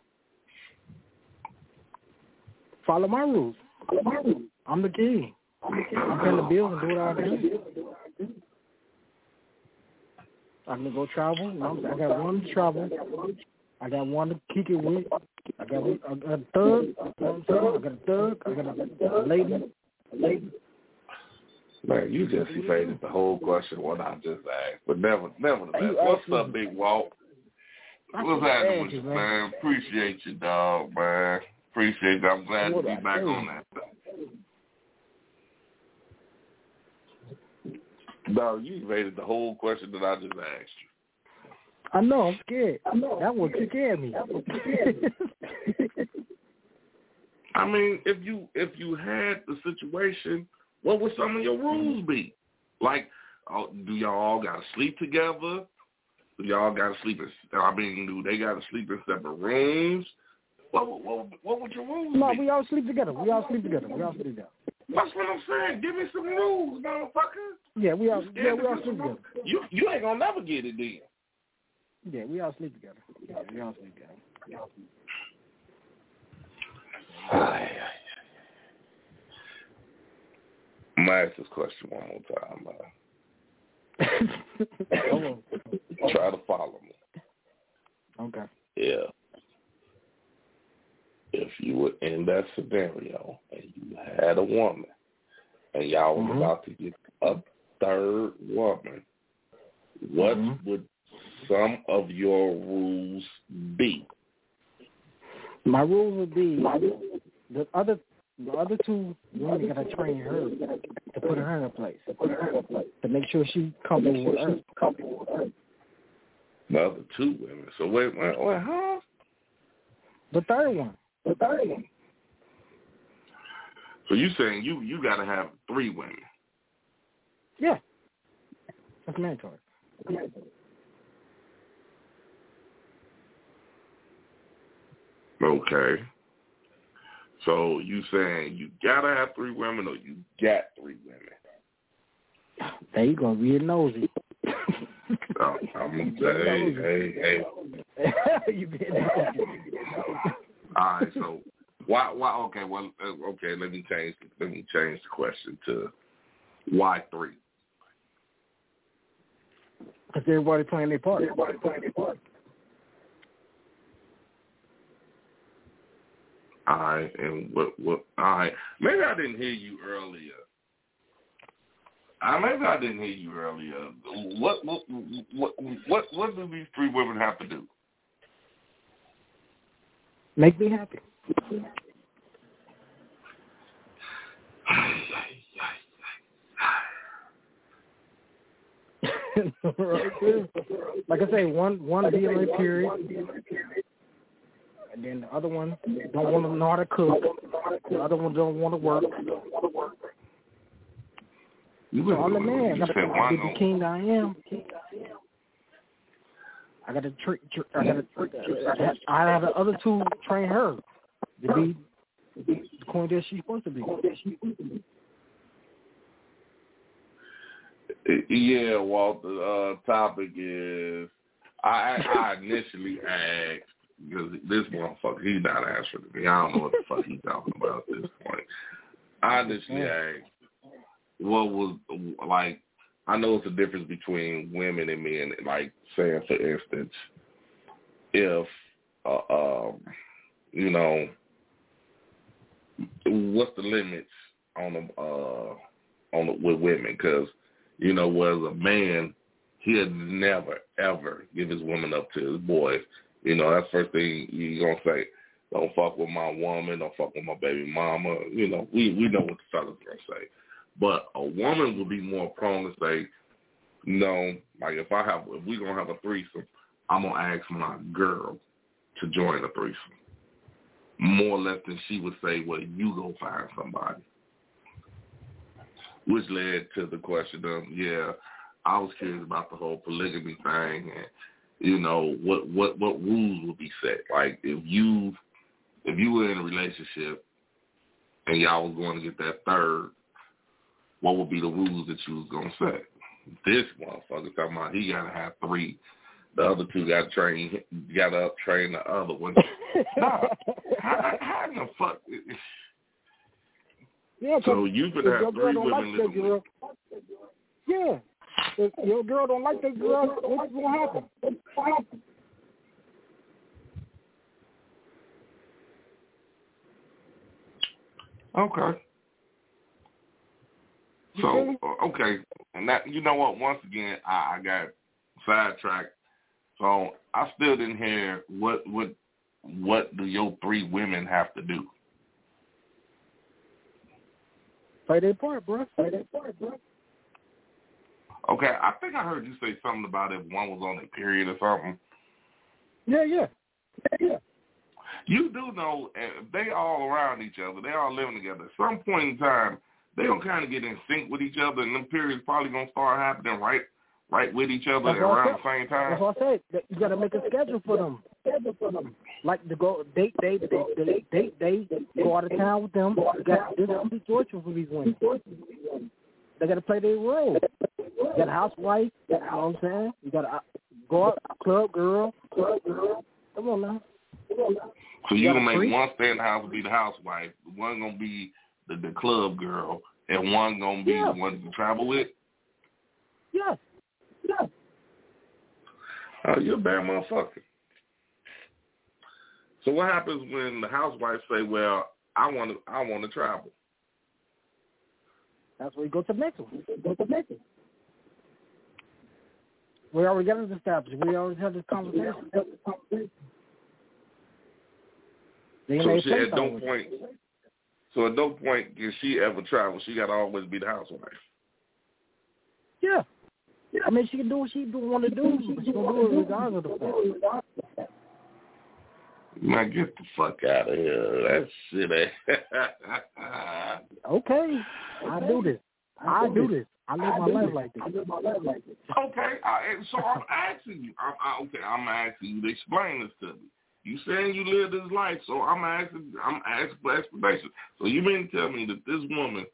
Follow my rules. I'm the king. I'm paying the bills and do what I do. I can go travel. I got one to travel. I got one to kick it with. I got, I got a thug. I got a thug. I got a, lady. A lady. Man, you just evaded the whole question what I just asked. But never, nevertheless, what's up, Big Walt? What's happening with you, man? Appreciate you, dog, man. Appreciate you. I'm glad to be back on that. No, you evaded the whole question that I just asked you. I know, I'm scared. I know. That one scared me. I mean, if you if you had the situation, what would some of your rules be? Like, oh, do y'all all got to sleep together? Do y'all got to sleep in? I mean, do they got to sleep in separate rooms? What what what would your rules no, be? we all sleep together. We all sleep together. We all sleep together. That's what I'm saying. Give me some rules, motherfucker. Yeah, we all yeah we all sleep together. You you ain't gonna never get it then. Yeah, we all sleep together. Yeah, we all sleep together. We all sleep. I'm gonna ask this question one more time. Uh, Hold on. try to follow me. Okay. Yeah. If you were in that scenario and you had a woman and y'all was Mhm. about to get a third woman, what Mhm. would some of your rules be? My rules would be the other the other two women gotta train her to put her in a place to make sure she comfortable with her. The other two women. So wait, wait, wait, huh? The third one. The third one. So you saying you you got to have three women? Yeah. That's mandatory. Okay. So you saying you gotta have three women or you got three women? There you go, real nosy. Oh, I'm hey, hey, hey. you being nosy. All right, so why why okay, well uh, okay, let me change let me change the question to why three? Because everybody playing their part. Everybody playing their part. All right, and what what all right. Maybe I didn't hear you earlier. I maybe I didn't hear you earlier. What what what what what do these three women have to do? Make me happy. right there. Like I say, one one be on a period, and then the other one don't want to know how to cook. The other one don't want to work. You So I'm the man. You I said gotta one the king I am. I got to treat. I got to. I have the other two train her to be the queen that she's supposed to be. Yeah, Walt. The uh, topic is I I initially asked because this motherfucker he's not answering me. I don't know what the fuck he's talking about at this point. I initially asked what was like. I know it's a difference between women and men. Like saying, for instance, if uh, um, you know, what's the limits on the uh on the, with women? Because you know, whereas a man, he'd never ever give his woman up to his boys. You know, that's first thing you gonna say. Don't fuck with my woman. Don't fuck with my baby mama. You know, we we know what the fellas gonna say. But a woman would be more prone to say, no, like if I have, if we gonna have a threesome, I'm gonna ask my girl to join the threesome. more or less than she would say, well, you go find somebody. Which led to the question of, yeah, I was curious about the whole polygamy thing and, you know, what, what, what rules would be set. Like if you, if you were in a relationship and y'all was going to get that third, what would be the rules that you was going to set? This motherfucker talking about he got to have three. The other two got to train, got to train the other one. how, how in the fuck? Yeah, So you could have three women like living with girl. Yeah. If your girl don't like that girl, what's gonna happen? Okay. You So feel me? uh, okay, and that you know what? Once again, I, I got sidetracked. So I still didn't hear what what what do your three women have to do? Play their part, bro. Play their part, bro. Okay, I think I heard you say something about if one was on a period or something. Yeah, yeah. Yeah, yeah. You do know uh, they all around each other. They all living together. At some point in time, they gonna kind of get in sync with each other, and them periods probably gonna start happening right, right with each other around the same time. That's what I said. You gotta make a schedule for them. Schedule for them. Like to go date, date, date, date, date, date, go out of town with them. You got this is the situation for these women. They gotta play their role. You got a housewife. You know what I'm saying? You gotta uh, go out, club girl, club girl. Come on now. Come on now. So You you gonna make freak? one stay in the house be the housewife, one gonna be the, the club girl, and one gonna be Yeah. the one to travel with. Yes. Yes. Oh, you're a bad motherfucker. So what happens when the housewife say, "Well, I want to, I want to travel"? That's where you go to the next one. Go to the next one. We already got it established. We already had this conversation. So she at no point, so at no point can she ever travel. She got to always be the housewife. Yeah. I mean, she can do what she do want to do, but she gonna do it regardless of the fact. Man, get the fuck out of here. That shit. Ain't... Okay, I do this. I do this. I live my life like this. I live my life like this. Okay, I, so I'm asking you. I'm, I, okay, I'm asking you to explain this to me. You saying you live this life, so I'm asking. I'm asking for explanation. So you mean to tell me that this woman,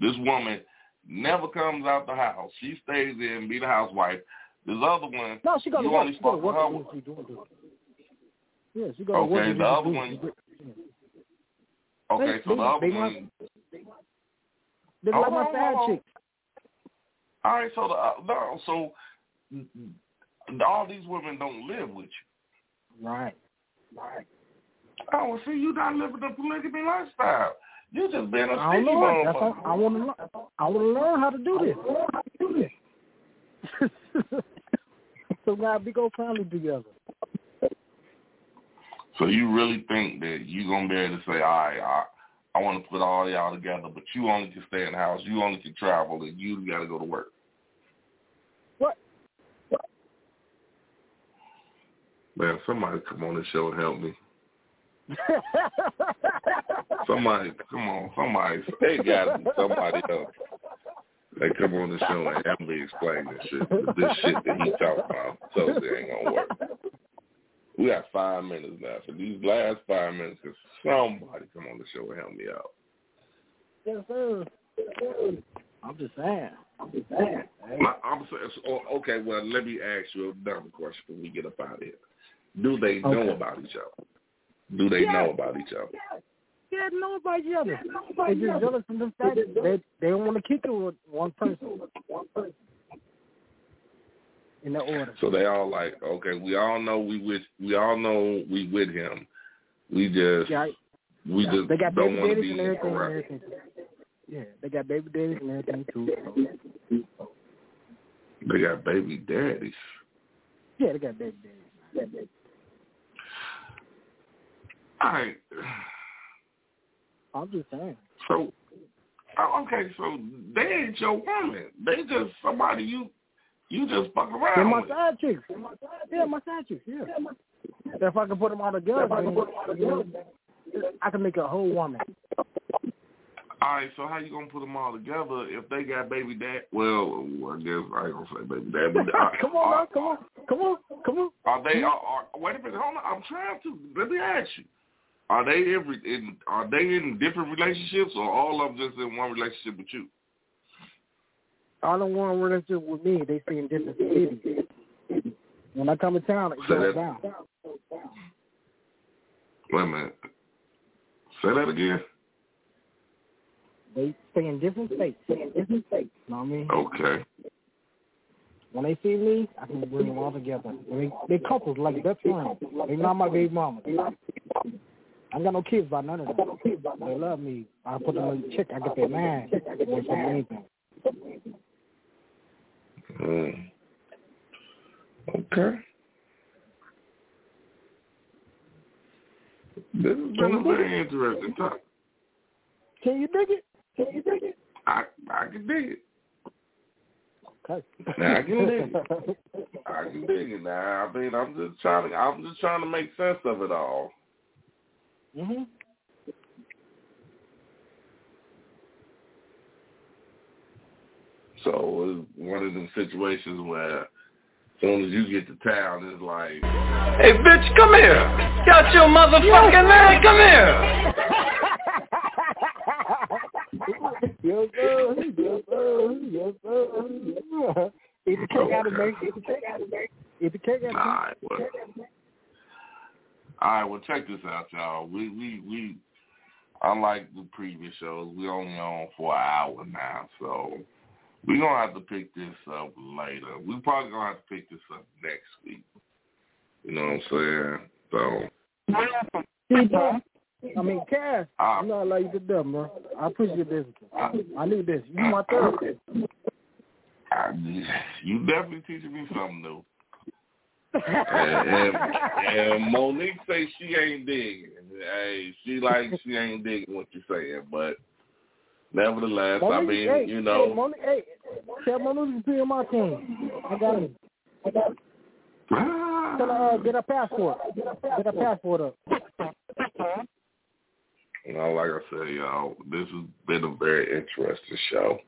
this woman, never comes out the house. She stays in, be the housewife. This other one, No, she gotta you work. only She work. her. to she doing, it. Yeah, she work. Okay, to do the other one-. Okay, so They- the other they one. They like my side chick. All right, so the uh, no, so all these women don't live with you. Right. Right. Oh, see, you not living the polygamy lifestyle. You just being a I don't know. That's all. I want to. learn. I want to learn how to do this. so now we go family together. So you really think that you gonna be able to say, all right, I, I want to put all y'all together, but you only can stay in the house, you only can travel, and you got to go to work. Man, somebody come on the show and help me. Somebody, come on, somebody, they got to be somebody else. They come on the show and help me explain this shit. This shit that he talking about So it ain't gonna work. We got five minutes left. For these last five minutes, can somebody come on the show and help me out? yes, sir. I'm just saying. I'm just saying. Hey. My- I'm saying, so, oh, okay, well, let me ask you a dumb question before we get up out of here. Do they know about each other? Do they Yeah. know about each other? Yeah, know about each other. They just jealous of the fact that they they don't want to kick it with one person. One person. In that order. So they all like, okay, we all know we with, we all know we with him. We just, Yeah, we just they got don't baby want to be and everything. Around. everything. Yeah, they got baby daddies and everything too. They got baby daddies. Yeah, they got baby daddies. All right. I'm just saying. So, oh, okay, so they ain't your woman. They just somebody you, you just fuck They're around my with. side chicks. Yeah, my side chicks. Yeah. If I can put them all together, then, then, I can make a whole woman. All right, so how you gonna put them all together if they got baby dad? Well, I guess I ain't gonna say baby dad, but uh, come on, are, man, come on, come on, come on. Are they? Are, are, wait a minute, hold on. I'm trying to. Let me ask you. Are they every? In, are they in different relationships, or all of them just in one relationship with you? All in one relationship with me. They stay in different cities. When I come to town, it goes that- down. Wait a minute. Say that again. They stay in different states. Stay in different states. You know what I mean? Okay. When they see me, I can bring them all together. They, they couples like best friends. They not my baby mama. I ain't got no kids by none of them. They love me. I put them in check. I get their man. They say anything. Mm. Okay. This has been a very interesting topic. Can you dig it? Can you dig it? I I can dig it. Okay. Now, I can dig it. I can dig it. Now, I mean, I'm just trying to I'm just trying to make sense of it all. Mhm. So it's one of them situations where as soon as you get to town, it's like, Hey, bitch, come here. Got your motherfucking man. Come here. yes, sir. Yes, sir. Yes, sir. Eat the cake out of me. Eat the cake out of me. Eat the cake out all of me. right, well, all right. Well, check this out, y'all. We we we unlike the previous shows, we only on for an hour now, so we're gonna have to pick this up later. We probably gonna have to pick this up next week. You know what I'm saying? So I mean, Cass, Ah. I'm not like you to them, bro. I appreciate this. I need this. You my therapist. I, you definitely teaching me something new. And, and, and Monique say she ain't digging. Hey, she like she ain't digging what you're saying, but nevertheless, I mean, hey, you Hey, know, Monique, hey, tell Monique to be on my team. I got him. I got him. Tell her, uh, get a passport. Get a passport up. you know, like I said, y'all, this has been a very interesting show.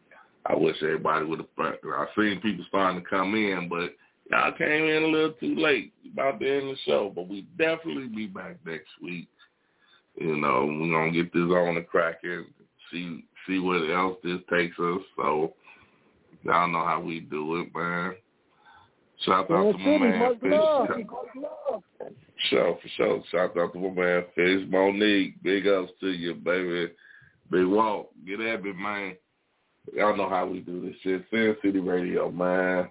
I wish everybody would have. I've seen people starting to come in, but y'all came in a little too late about the end of the show. But we definitely be back next week. You know, we're gonna get this on the cracker, see see what else this takes us. So y'all know how we do it, man. Shout out to my man much love. Fish. Show for sure. Shout out to my man Fish Monique. Big ups to you, baby. Big Walt. Get at me, man. Y'all know how we do this shit. Sin City Radio, man.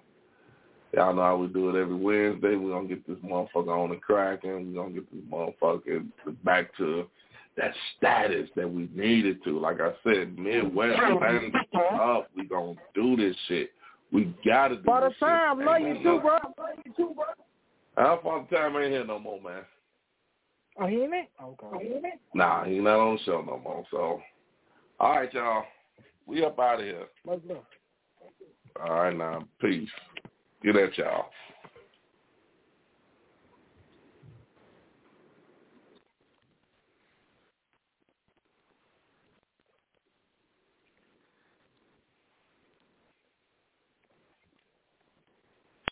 Y'all know how we do it every Wednesday. We're going to get this motherfucker on the crack and we're going to get this motherfucker back to that status that we needed to. Like I said, Midwest, stand up. we going to do this shit. We got to do By the this shit. time, love you Ain't too, no- bro. Love you too, bro. How far the time ain't here no more, man. Oh, he ain't it? Okay. Oh, nah, he not on the show no more. So, all right, y'all. We up out of here. Much love. All right, now. Peace. Get at y'all.